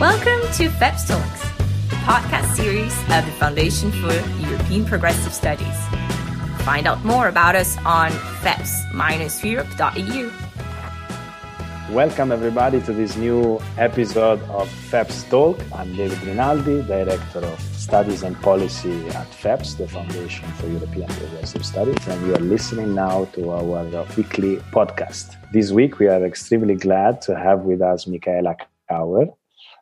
Welcome to FEPS Talks, the podcast series of the Foundation for European Progressive Studies. Find out more about us on feps-europe.eu. Welcome, everybody, to this new episode of FEPS Talk. I'm David Rinaldi, Director of Studies and Policy at FEPS, the Foundation for European Progressive Studies, and you are listening now to our weekly podcast. This week, we are extremely glad to have with us Michaela Kauer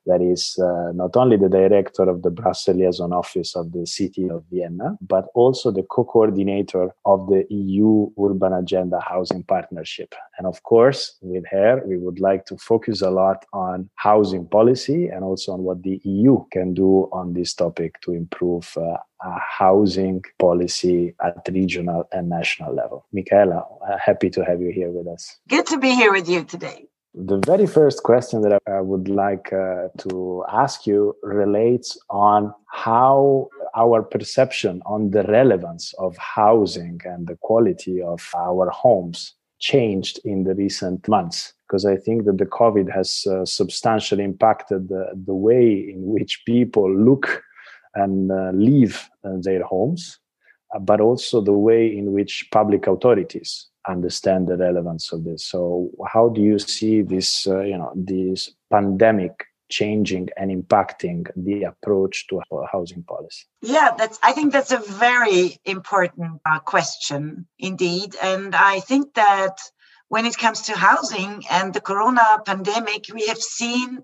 that is uh, not only the director of the Brussels liaison office of the city of Vienna, but also the co coordinator of the EU Urban Agenda Housing Partnership. And of course, with her, we would like to focus a lot on housing policy and also on what the EU can do on this topic to improve. Uh, housing policy at regional and national level. Michaela, uh, happy to have you here with us. Good to be here with you today. The very first question that I would like uh, to ask you relates on how our perception on the relevance of housing and the quality of our homes changed in the recent months. Because I think that the COVID has uh, substantially impacted the, the way in which people look and uh, live in their homes, but also the way in which public authorities understand the relevance of this. So, how do you see this, uh, you know, this pandemic changing and impacting the approach to housing policy? Yeah, that's. I think that's a very important uh, question indeed, and I think that when it comes to housing and the corona pandemic, we have seen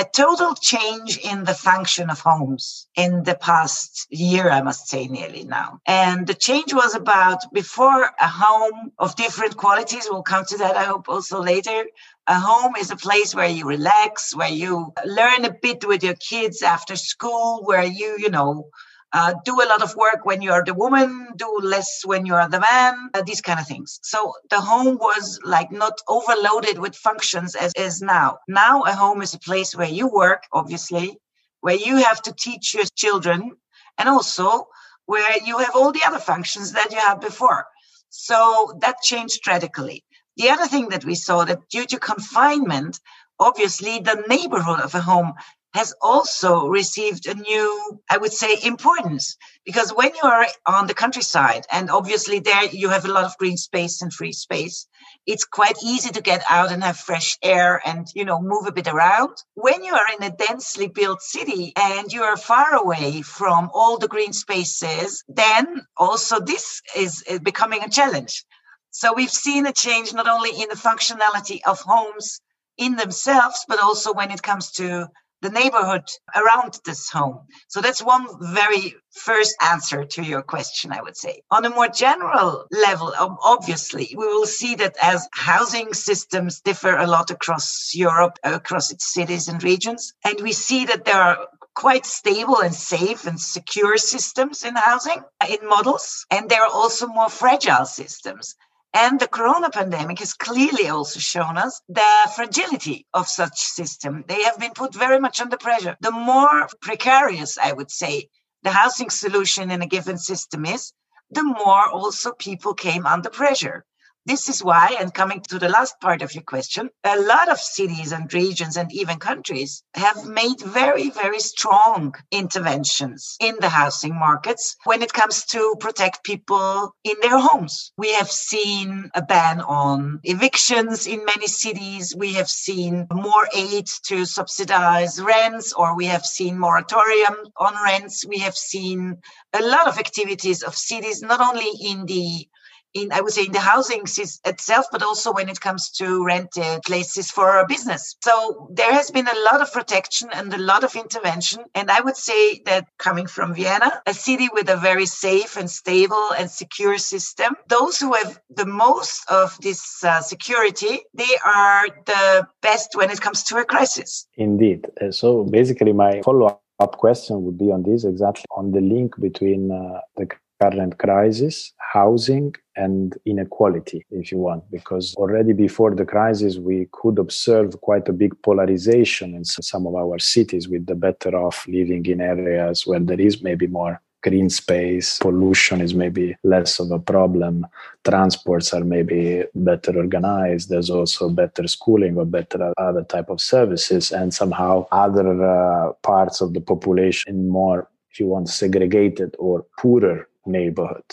a total change in the function of homes in the past year, I must say, nearly now. And the change was about before a home of different qualities. We'll come to that, I hope, also later. A home is a place where you relax, where you learn a bit with your kids after school, where you, you know, uh, do a lot of work when you are the woman, do less when you are the man, uh, these kind of things. So the home was like not overloaded with functions as is now. Now a home is a place where you work, obviously, where you have to teach your children, and also where you have all the other functions that you had before. So that changed radically. The other thing that we saw that due to confinement, obviously the neighborhood of a home has also received a new, I would say, importance. Because when you are on the countryside, and obviously there you have a lot of green space and free space, it's quite easy to get out and have fresh air and, you know, move a bit around. When you are in a densely built city and you are far away from all the green spaces, then also this is eh, becoming a challenge. So we've seen a change not only in the functionality of homes in themselves, but also when it comes to the neighborhood around this home. So that's one very first answer to your question, I would say. On a more general level, obviously, we will see that as housing systems differ a lot across Europe, across its cities and regions, and we see that there are quite stable and safe and secure systems in housing in models and there are also more fragile systems and the corona pandemic has clearly also shown us the fragility of such system. They have been put very much under pressure. The more precarious, I would say, the housing solution in a given system is, the more also people came under pressure. This is why, and coming to the last part of your question, a lot of cities and regions and even countries have made very, very strong interventions in the housing markets when it comes to protect people in their homes. We have seen a ban on evictions in many cities. We have seen more aid to subsidize rents, or we have seen moratorium on rents. We have seen a lot of activities of cities, not only in the in I would say in the housing itself, but also when it comes to rented places for a business. So there has been a lot of protection and a lot of intervention. And I would say that coming from Vienna, a city with a very safe and stable and secure system, those who have the most of this uh, security, they are the best when it comes to a crisis. Indeed. Uh, so basically, my follow up question would be on this exactly on the link between uh, the current crisis, housing, and inequality, if you want, because already before the crisis, we could observe quite a big polarization in some of our cities with the better off living in areas where there is maybe more green space, pollution is maybe less of a problem, transports are maybe better organized, there's also better schooling or better other type of services, and somehow other uh, parts of the population in more, if you want, segregated or poorer neighborhood.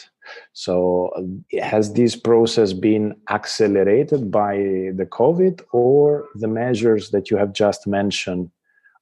So, uh, has this process been accelerated by the COVID or the measures that you have just mentioned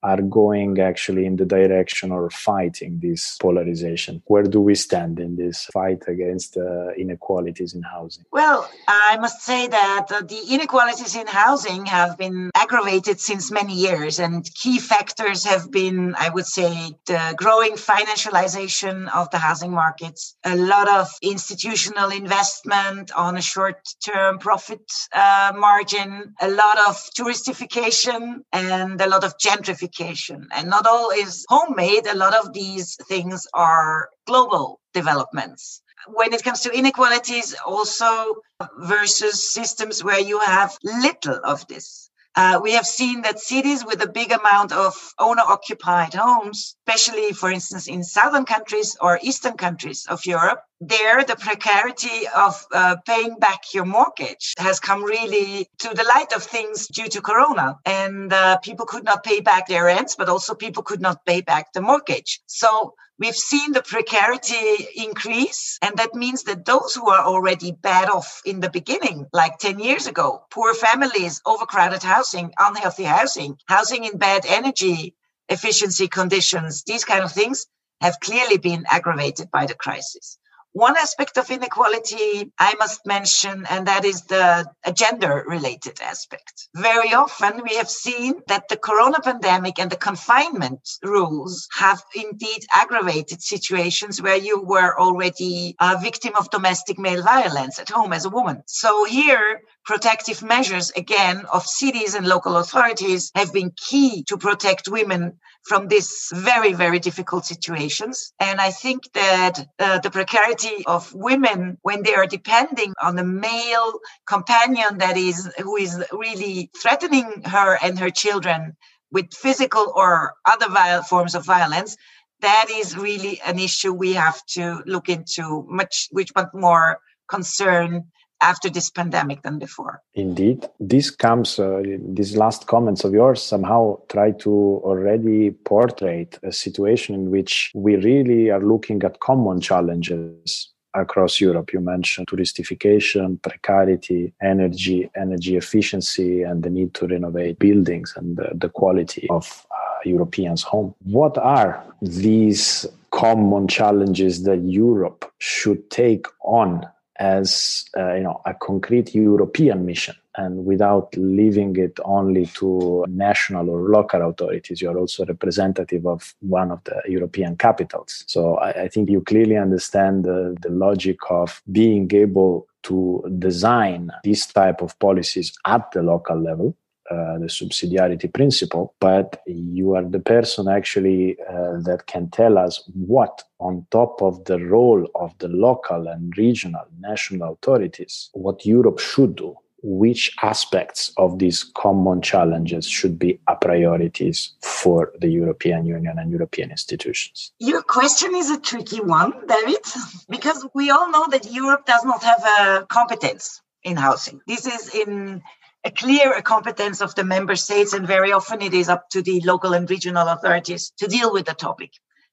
are going actually in the direction or fighting this polarization? Where do we stand in this fight against uh, inequalities in housing? Well, I must say that uh, the inequalities in housing have been aggravated since many years, and key factors have been, I would say, the growing financialization of the housing markets, a lot of institutional investment on a short term profit uh, margin, a lot of touristification, and a lot of gentrification and not all is homemade. A lot of these things are global developments. When it comes to inequalities, also versus systems where you have little of this. Uh, we have seen that cities with a big amount of owner occupied homes, especially, for instance, in southern countries or eastern countries of Europe, there the precarity of uh, paying back your mortgage has come really to the light of things due to corona. And uh, people could not pay back their rents but also people could not pay back the mortgage. So we've seen the precarity increase and that means that those who are already bad off in the beginning like 10 years ago poor families overcrowded housing unhealthy housing housing in bad energy efficiency conditions these kind of things have clearly been aggravated by the crisis one aspect of inequality I must mention, and that is the gender related aspect. Very often we have seen that the corona pandemic and the confinement rules have indeed aggravated situations where you were already a victim of domestic male violence at home as a woman. So here, protective measures again of cities and local authorities have been key to protect women from these very, very difficult situations. And I think that uh, the precarity of women when they are depending on a male companion that is, who is really threatening her and her children with physical or other viol- forms of violence, that is really an issue we have to look into much, which much more concern after this pandemic than before. Indeed. This comes, uh, these last comments of yours somehow try to already portray a situation in which we really are looking at common challenges across Europe. You mentioned touristification, precarity, energy, energy efficiency, and the need to renovate buildings and the, the quality of uh, Europeans' home. What are these common challenges that Europe should take on as uh, you know a concrete European mission. And without leaving it only to national or local authorities you're also representative of one of the European capitals. So I, I think you clearly understand the, the logic of being able to design these type of policies at the local level uh, the subsidiarity principle, but you are the person actually uh, that can tell us what, on top of the role of the local and regional national authorities, what Europe should do. Which aspects of these common challenges should be a priorities for the European Union and European institutions? Your question is a tricky one, David, because we all know that Europe does not have a competence in housing. This is in a clear competence of the member states, and very often it is up to the local and regional authorities to deal with the topic.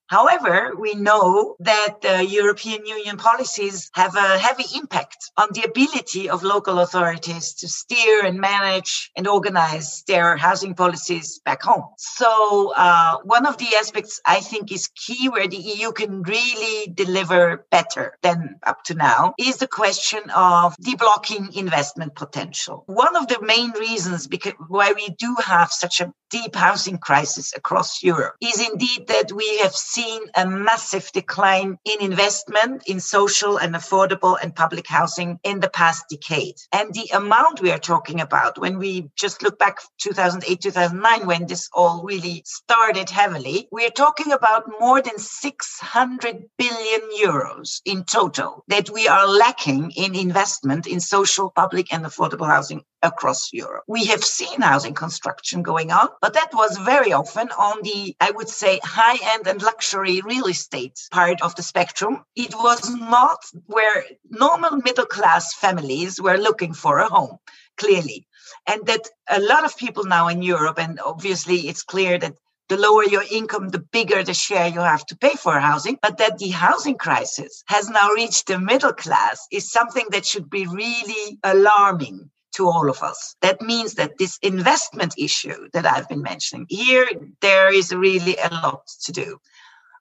However, we know that the European Union policies have a heavy impact on the ability of local authorities to steer and manage and organize their housing policies back home. So, uh, one of the aspects I think is key where the EU can really deliver better than up to now is the question of deblocking investment potential. One of the main reasons because why we do have such a deep housing crisis across Europe is indeed that we have seen seen a massive decline in investment in social and affordable and public housing in the past decade. And the amount we are talking about when we just look back 2008, 2009, when this all really started heavily, we are talking about more than 600 billion euros in total that we are lacking in investment in social, public and affordable housing across Europe. We have seen housing construction going on, but that was very often on the, I would say, high end and luxury real estate part of the spectrum. It was not where normal middle class families were looking for a home, clearly. And that a lot of people now in Europe, and obviously it's clear that the lower your income, the bigger the share you have to pay for housing. But that the housing crisis has now reached the middle class is something that should be really alarming to all of us. That means that this investment issue that I've been mentioning here, there is really a lot to do.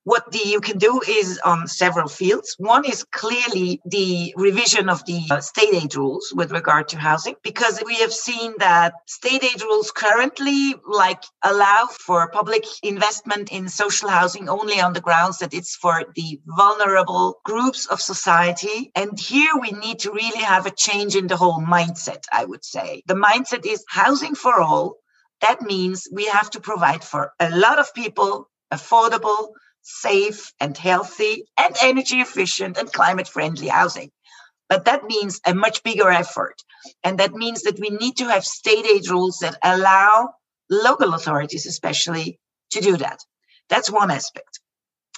What the EU can do is on several fields. One is clearly the revision of the uh, state aid rules with regard to housing, because we have seen that state aid rules currently like allow for public investment in social housing only on the grounds that it's for the vulnerable groups of society. And here we need to really have a change in the whole mindset, I would say. The mindset is housing for all. That means we have to provide for a lot of people affordable, safe and healthy and energy efficient and climate friendly housing. But that means a much bigger effort. And that means that we need to have state aid rules that allow local authorities, especially, to do that. That's one aspect.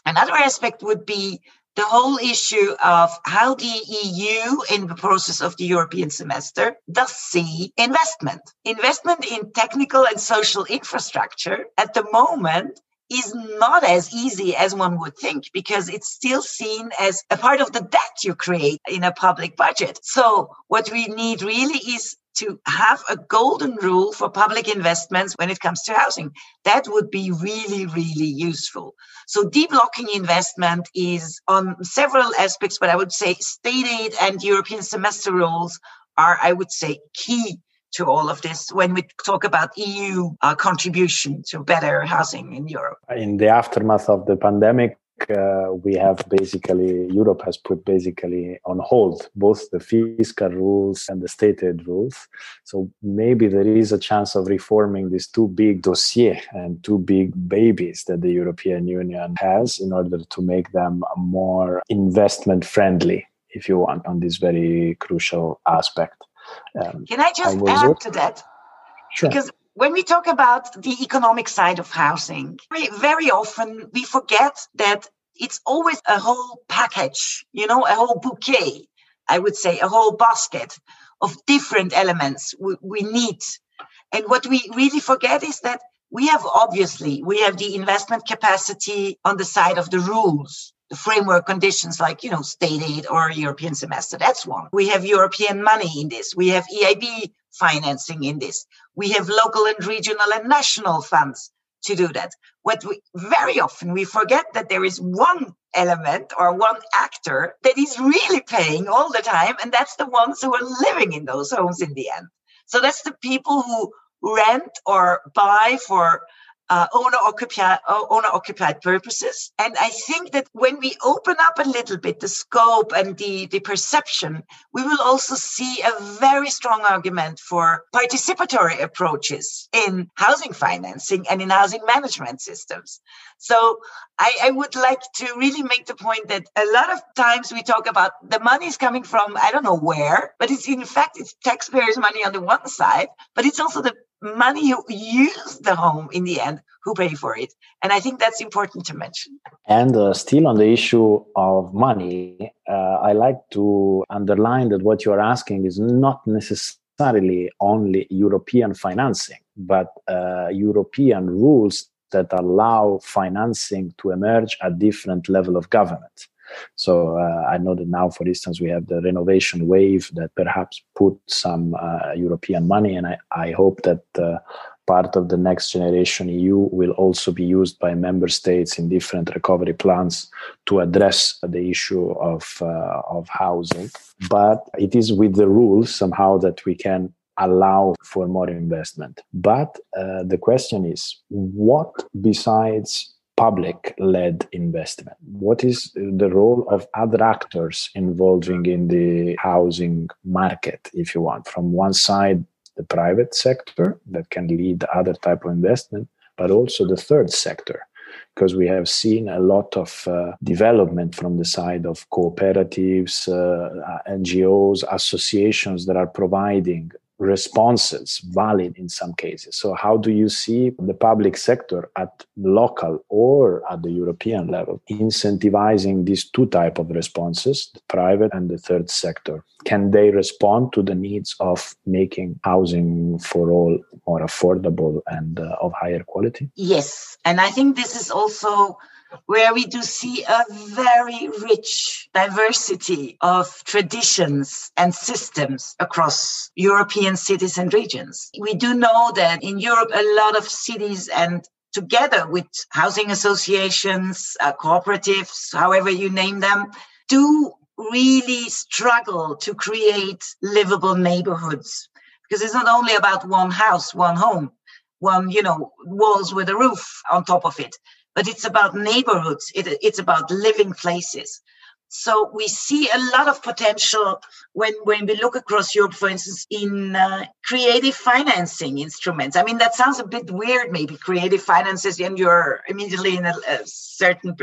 Another aspect would be the whole issue of how the EU, in the process of the European semester, does see investment. Investment in technical and social infrastructure at the moment is not as easy as one would think because it's still seen as a part of the debt you create in a public budget. So what we need really is to have a golden rule for public investments when it comes to housing. That would be really, really useful. So deblocking investment is on several aspects, but I would say state aid and European semester rules are, I would say, key to all of this when we talk about EU uh, contribution to better housing in Europe? In the aftermath of the pandemic, uh, we have basically Europe has put basically on hold both the fiscal rules and the state aid rules. So maybe there is a chance of reforming these two big dossiers and two big babies that the European Union has in order to make them more investment friendly, if you want, on this very crucial aspect. Um, Can I just add to that? Sure. Because when we talk about the economic side of housing, very, very often we forget that it's always a whole package, you know, a whole bouquet, I would say, a whole basket of different elements we, we need. And what we really forget is that we have obviously we have the investment capacity on the side of the rules the framework conditions like, you know, state aid or European semester. That's one. We have European money in this. We have EIB financing in this. We have local and regional and national funds to do that. What we very often we forget that there is one element or one actor that is really paying all the time, and that's the ones who are living in those homes in the end. So that's the people who rent or buy for uh, owner occupied owner occupied purposes. And i think that when we open up a little bit the scope and the the perception we will also see a very strong argument for participatory approaches in housing financing and in housing management systems. So I, I would like to really make the point that a lot of times we talk about the money is coming from i don't know where but it's in fact it's taxpayers money on the one side but it's also the money who use the home in the end who pay for it? And i think that's important to mention. And uh, still on the issue of money uh, i like to underline that what you're asking is not necessarily only european financing but uh, european rules that allow financing to emerge at different level of government so uh, I know that now, for instance, we have the renovation wave that perhaps put some uh, European money, and I, I hope that uh, part of the next generation EU will also be used by member states in different recovery plans to address the issue of uh, of housing. But it is with the rules somehow that we can allow for more investment. But uh, the question is, what besides public led investment. What is the role of other actors involving in the housing market, if you want? From one side, the private sector that can lead other type of investment, but also the third sector because we have seen a lot of uh, development from the side of cooperatives, uh, NGOs, associations that are providing responses valid in some cases. So, how do you see the public sector at local or at the European level incentivizing these two type of responses, the private and the third sector? Can they respond to the needs of making housing for all more affordable and uh, of higher quality? Yes, and I think this is also where we do see a very rich diversity of traditions and systems across European cities and regions. We do know that in Europe, a lot of cities and together with housing associations, uh, cooperatives, however you name them, do really struggle to create livable neighborhoods because it's not only about one house, one home, one, you know, walls with a roof on top of it but it's about neighborhoods. It, it's about living places. So we see a lot of potential when, when we look across Europe, for instance, in uh, creative financing instruments. I mean, that sounds a bit weird, maybe creative finances, and you're immediately in a, a certain,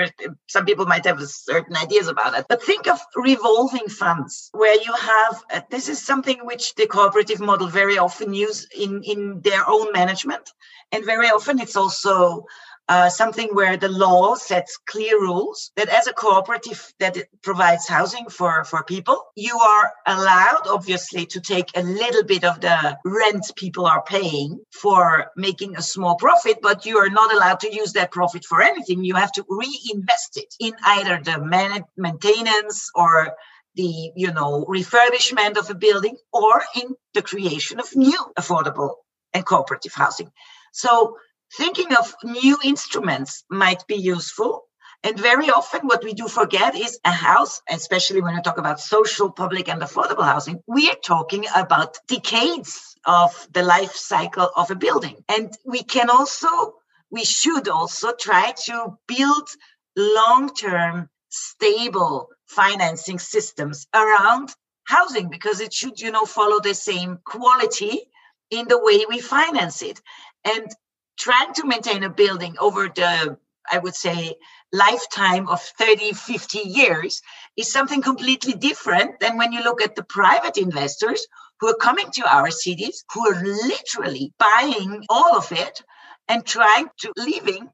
some people might have certain ideas about it. But think of revolving funds where you have, uh, this is something which the cooperative model very often use in, in their own management. And very often it's also uh, something where the law sets clear rules that as a cooperative that provides housing for, for people, you are allowed, obviously, to take a little bit of the rent people are paying for making a small profit, but you are not allowed to use that profit for anything. You have to reinvest it in either the man- maintenance or the you know refurbishment of a building or in the creation of new affordable and cooperative housing so thinking of new instruments might be useful. And very often, what we do forget is a house, especially when I talk about social, public, and affordable housing, we are talking about decades of the life cycle of a building. And we can also, we should also try to build long term, stable financing systems around housing because it should, you know, follow the same quality in the way we finance it. And trying to maintain a building over the I would say lifetime of 30, 50 years is something completely different than when you look at the private investors who are coming to our cities, who are literally buying all of it and trying to leaving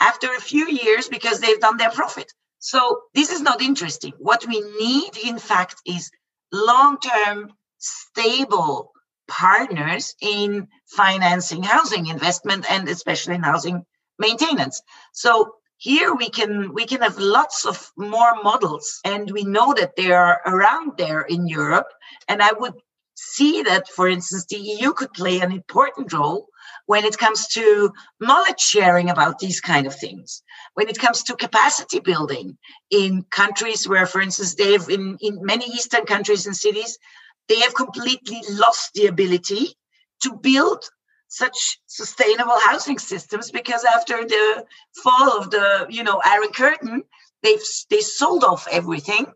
after a few years because they've done their profit. So this is not interesting. What we need, in fact, is long-term, stable partners in financing housing investment and especially in housing maintenance. So here we can we can have lots of more models and we know that they are around there in Europe and I would see that for instance the EU could play an important role when it comes to knowledge sharing about these kind of things when it comes to capacity building in countries where for instance they have in, in many eastern countries and cities they have completely lost the ability to build such sustainable housing systems because after the fall of the you know iron curtain they've they sold off everything.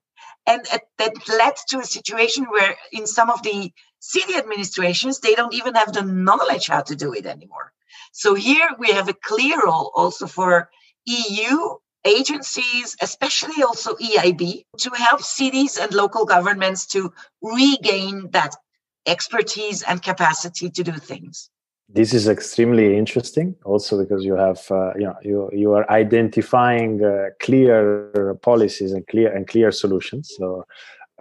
And that led to a situation where in some of the city administrations they don't even have the knowledge how to do it anymore. So here we have a clear role also for eu agencies, especially also EIB, to help cities and local governments to regain that expertise and capacity to do things. This is extremely interesting, also because you have, uh, you know, you you are identifying uh, clear policies and clear and clear solutions. So,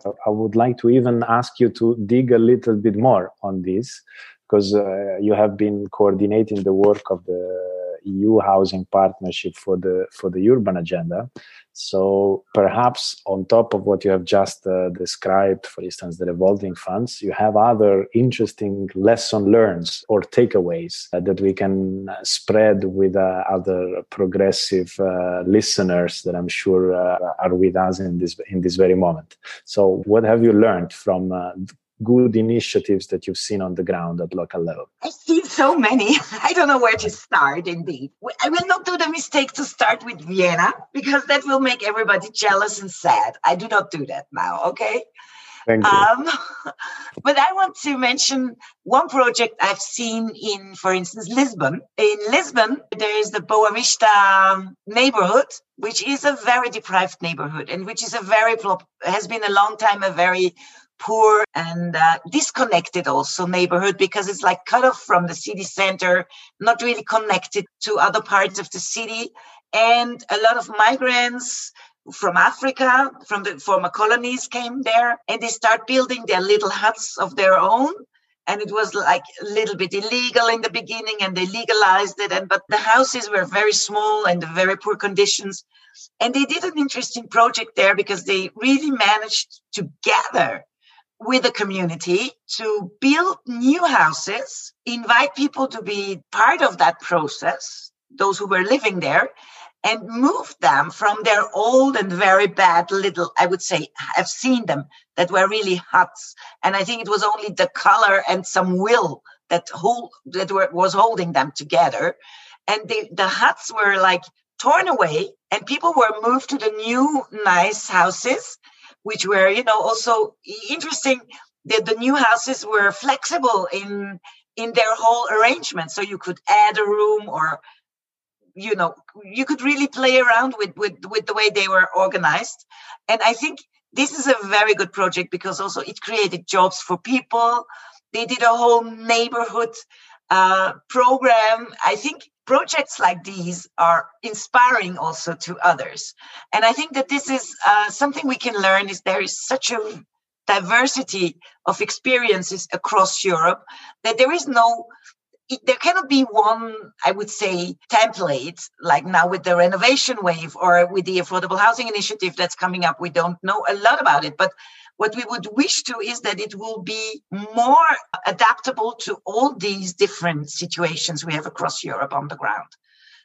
uh, I would like to even ask you to dig a little bit more on this, because uh, you have been coordinating the work of the EU housing partnership for the for the urban agenda. So perhaps on top of what you have just uh, described, for instance, the revolving funds, you have other interesting lesson learns or takeaways uh, that we can uh, spread with uh, other progressive uh, listeners that I'm sure uh, are with us in this in this very moment. So, what have you learned from good initiatives that you've seen on the ground at local level? I've seen so many. I don't know where to start, indeed. I will not do the mistake to start with Vienna because that will make everybody jealous and sad. I do not do that now, okay? Thank you. Um, but I want to mention one project I've seen in, for instance, Lisbon. In Lisbon, there is the Boa Vista neighborhood, which is a very deprived neighborhood and which is a very, has been a long time a very poor and uh, disconnected also neighborhood because it's like cut off from the city center, not really connected to other parts of the city. And a lot of migrants from Africa, from the former colonies came there and they start building their little huts of their own. And it was like a little bit illegal in the beginning and they legalized it. And, but the houses were very small and very poor conditions. And they did an interesting project there because they really managed to gather with the community to build new houses, invite people to be part of that process, those who were living there, and move them from their old and very bad little, I would say, I've seen them that were really huts. And I think it was only the color and some will that hold that were, was holding them together. And the, the huts were like torn away and people were moved to the new nice houses which were you know also interesting. That the new houses were flexible in in their whole arrangement. So you could add a room or you know you could really play around with with with the way they were organized. And i think this is a very good project because also it created jobs for people. They did a whole neighborhood uh, program. I think projects like these are inspiring also to others. And i think that this is uh, something we can learn is there is such a diversity of experiences across europe that there is no there cannot be one i would say template like now with the renovation wave or with the affordable housing initiative that's coming up. We don't know a lot about it but what we would wish to is that it will be more adaptable to all these different situations we have across Europe on the ground.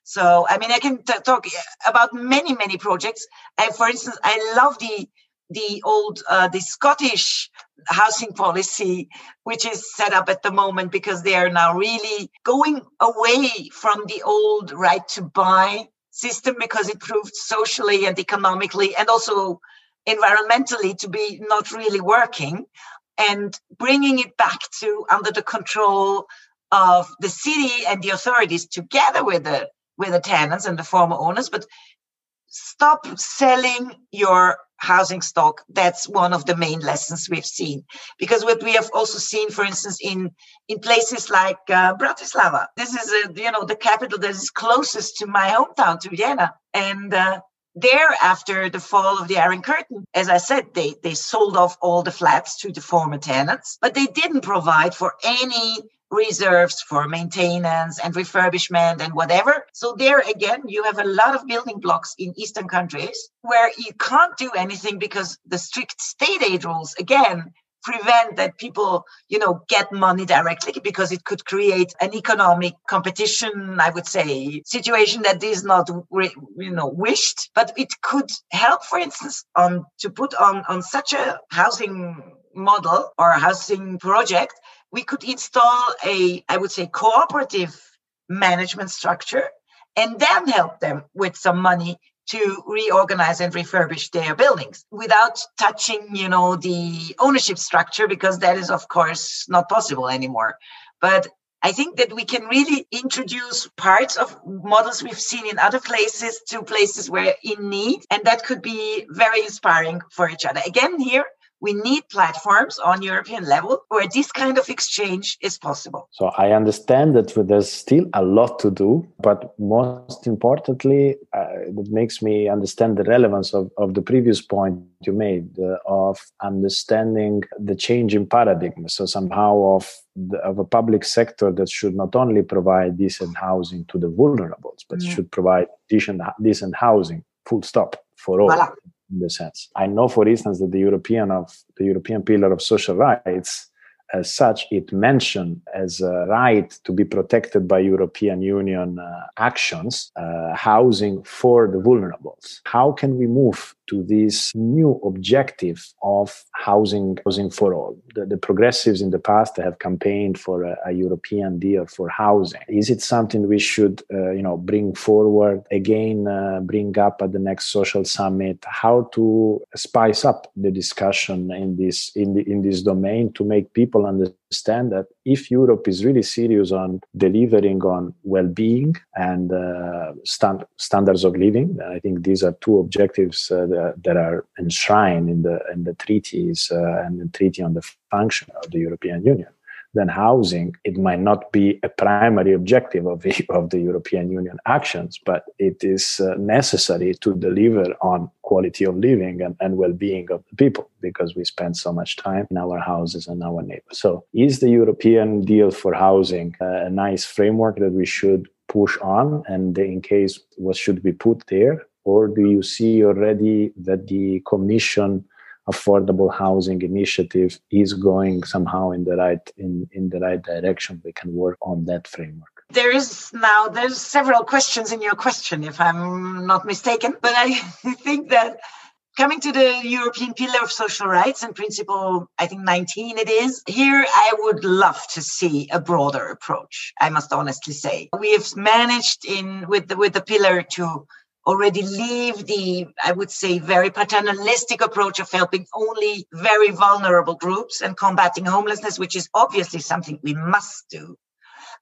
So, I mean, I can t- talk about many, many projects. I, for instance, I love the the old uh, the Scottish housing policy, which is set up at the moment because they are now really going away from the old right to buy system because it proved socially and economically and also environmentally to be not really working and bringing it back to under the control of the city and the authorities together with the with the tenants and the former owners. But stop selling your housing stock. That's one of the main lessons we've seen. Because what we have also seen for instance in in places like uh, bratislava. This is a, you know the capital that is closest to my hometown to vienna. And uh, there after the fall of the iron curtain as i said they they sold off all the flats to the former tenants but they didn't provide for any reserves for maintenance and refurbishment and whatever. So there again you have a lot of building blocks in eastern countries where you can't do anything because the strict state aid rules again prevent that people you know get money directly because it could create an economic competition i would say situation that is not you know wished. But it could help for instance on to put on on such a housing model or housing project we could install a i would say cooperative management structure and then help them with some money to reorganize and refurbish their buildings without touching you know the ownership structure because that is of course not possible anymore but I think that we can really introduce parts of models we've seen in other places to places where in need, and that could be very inspiring for each other. Again, here we need platforms on European level where this kind of exchange is possible. So I understand that there's still a lot to do, but most importantly, uh, it makes me understand the relevance of, of the previous point you made uh, of understanding the change in paradigm. So somehow of the, of a public sector that should not only provide decent housing to the vulnerables, but should provide decent decent housing, full stop for all. Voilà in the sense. I know, for instance, that the European of the European Pillar of Social Rights, as such, it mentioned as a right to be protected by European Union uh, actions, uh, housing for the vulnerables. How can we move to this new objective of housing, housing for all. The, the progressives in the past have campaigned for a, a, European deal for housing. Is it something we should, uh, you know, bring forward again, uh, bring up at the next social summit? How to spice up the discussion in this in the, in this domain to make people people understand that if Europe is really serious on delivering on well-being and uh, stand, standards of living, I think these are two objectives uh, that, that, are enshrined in the in the treaties uh, and the treaty on the function of the European Union than housing, it might not be a primary objective of the, of the European Union actions, but it is uh, necessary to deliver on quality of living and, and well-being of the people because we spend so much time in our houses and our neighbors. So is the European deal for housing a nice framework that we should push on? And in case what should be put there? Or do you see already that the Commission affordable housing initiative is going somehow in the right in, in the right direction. We can work on that framework. There is now there's several questions in your question if i'm not mistaken but i think that coming to the european pillar of social rights and principle i think 19 it is here i would love to see a broader approach i must honestly say. We have managed in with the with the pillar to already leave the, I would say, very paternalistic approach of helping only very vulnerable groups and combating homelessness, which is obviously something we must do.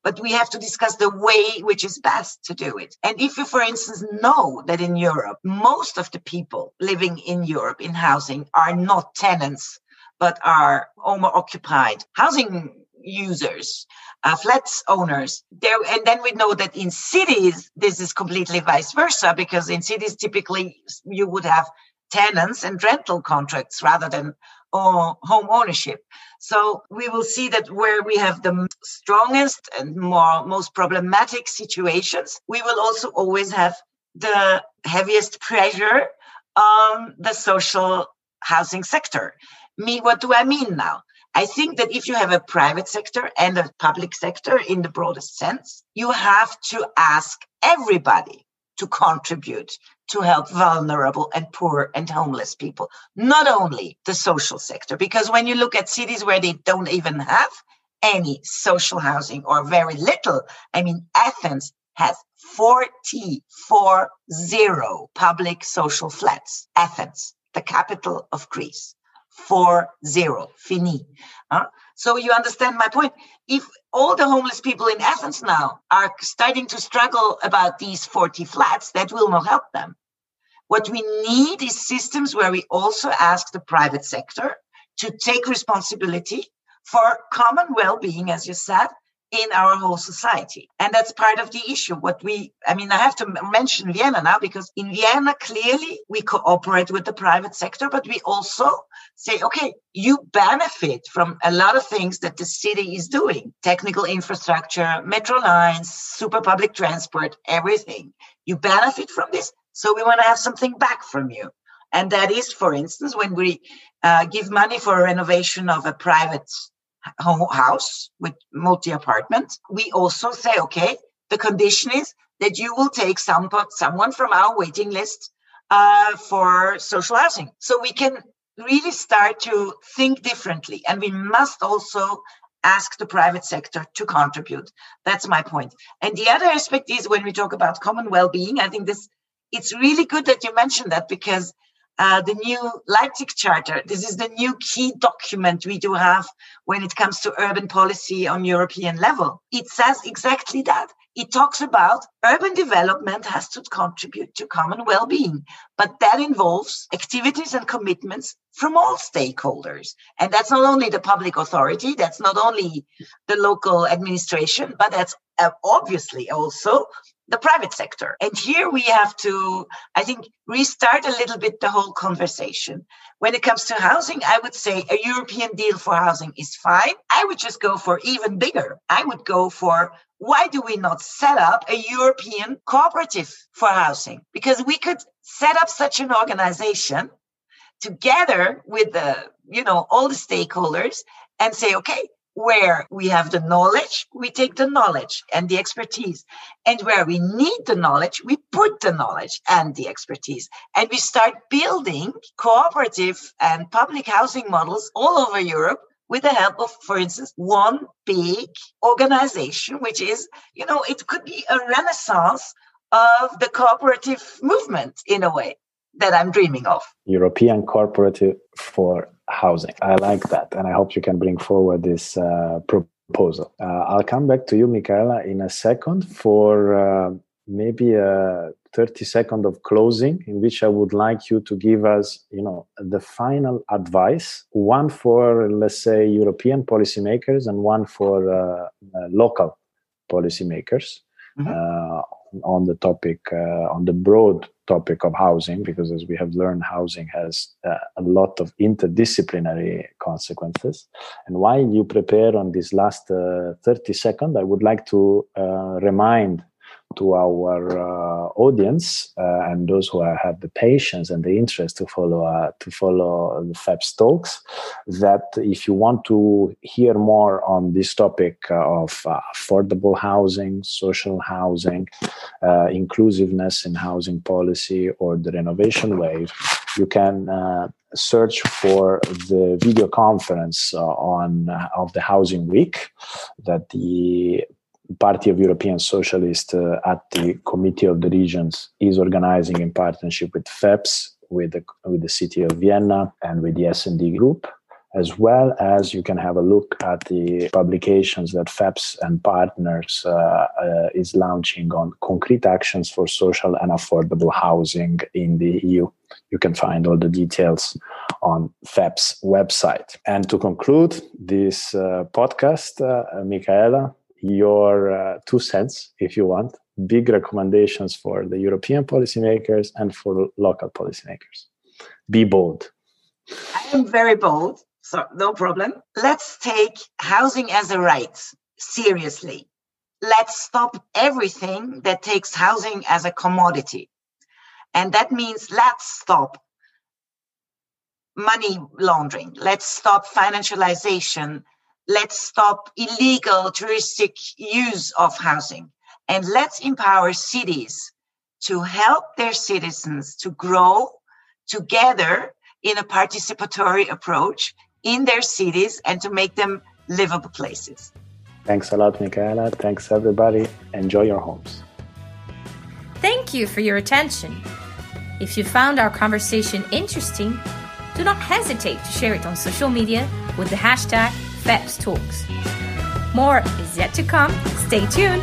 But we have to discuss the way which is best to do it. And if you, for instance, know that in Europe, most of the people living in Europe in housing are not tenants, but are owner occupied housing users, uh, flats owners. There, and then we know that in cities, this is completely vice versa because in cities, typically you would have tenants and rental contracts rather than or home ownership. So we will see that where we have the strongest and more most problematic situations, we will also always have the heaviest pressure on the social housing sector. Me, what do I mean now? I think that if you have a private sector and a public sector in the broadest sense, you have to ask everybody to contribute to help vulnerable and poor and homeless people, not only the social sector. Because when you look at cities where they don't even have any social housing or very little, I mean, Athens has 44 zero public social flats. Athens, the capital of Greece four zero fini uh, so you understand my point. If all the homeless people in athens now are starting to struggle about these 40 flats that will not help them. What we need is systems where we also ask the private sector to take responsibility for common well-being as you said in our whole society. And that's part of the issue. What we, I mean, I have to mention Vienna now because in Vienna, clearly we cooperate with the private sector, but we also say, okay, you benefit from a lot of things that the city is doing technical infrastructure, metro lines, super public transport, everything. You benefit from this. So we want to have something back from you. And that is, for instance, when we uh, give money for a renovation of a private house with multi apartment, we also say, okay, the condition is that you will take some someone from our waiting list uh, for social housing. So we can really start to think differently, and we must also ask the private sector to contribute. That's my point. And the other aspect is when we talk about common well-being, I think this it's really good that you mentioned that because uh, the new Leipzig Charter. This is the new key document we do have when it comes to urban policy on European level. It says exactly that. It talks about urban development has to contribute to common well-being, but that involves activities and commitments from all stakeholders. And that's not only the public authority, that's not only the local administration, but that's uh, obviously also the private sector. And here we have to, I think, restart a little bit the whole conversation. When it comes to housing, I would say a European deal for housing is fine. I would just go for even bigger. I would go for why do we not set up a European cooperative for housing? Because we could set up such an organization together with the, you know, all the stakeholders and say, okay, where we have the knowledge, we take the knowledge and the expertise. And where we need the knowledge, we put the knowledge and the expertise. And we start building cooperative and public housing models all over Europe with the help of, for instance, one big organization, which is, you know, it could be a renaissance of the cooperative movement in a way that I'm dreaming of. European cooperative for housing. I like that, and I hope you can bring forward this uh, proposal. Uh, I'll come back to you, Michaela, in a second for uh, maybe a 30 second of closing in which i would like you to give us you know the final advice one for let's say european policymakers and one for uh, uh, local policymakers mm-hmm. On the topic uh, on the broad topic of housing because as we have learned housing has uh, a lot of interdisciplinary consequences. And while you prepare on this last uh, 30 second i would like to remind to our uh, audience uh, and those who have the patience and the interest to follow uh, to follow the FEPS talks that if you want to hear more on this topic of uh, affordable housing, social housing, uh, inclusiveness in housing policy, or the renovation wave, you can uh, search for the video conference on of the housing week that the Party of European Socialists uh, at the Committee of the Regions is organizing in partnership with FEPS, with the, with the city of Vienna, and with the S&D Group, as well as you can have a look at the publications that FEPS and partners uh, uh, is launching on concrete actions for social and affordable housing in the EU. You can find all the details on FEPS website. And to conclude this uh, podcast, uh, Michaela, your uh, two cents, if you want, big recommendations for the European policymakers and for local policymakers. Be bold. I am very bold, so no problem. Let's take housing as a right seriously. Let's stop everything that takes housing as a commodity. And that means let's stop money laundering. Let's stop financialization let's stop illegal touristic use of housing and let's empower cities to help their citizens to grow together in a participatory approach in their cities and to make them livable places. Thanks a lot, Michaela. Thanks, everybody. Enjoy your homes. Thank you for your attention. If you found our conversation interesting, do not hesitate to share it on social media with the hashtag FEPS Talks. More is yet to come. Stay tuned.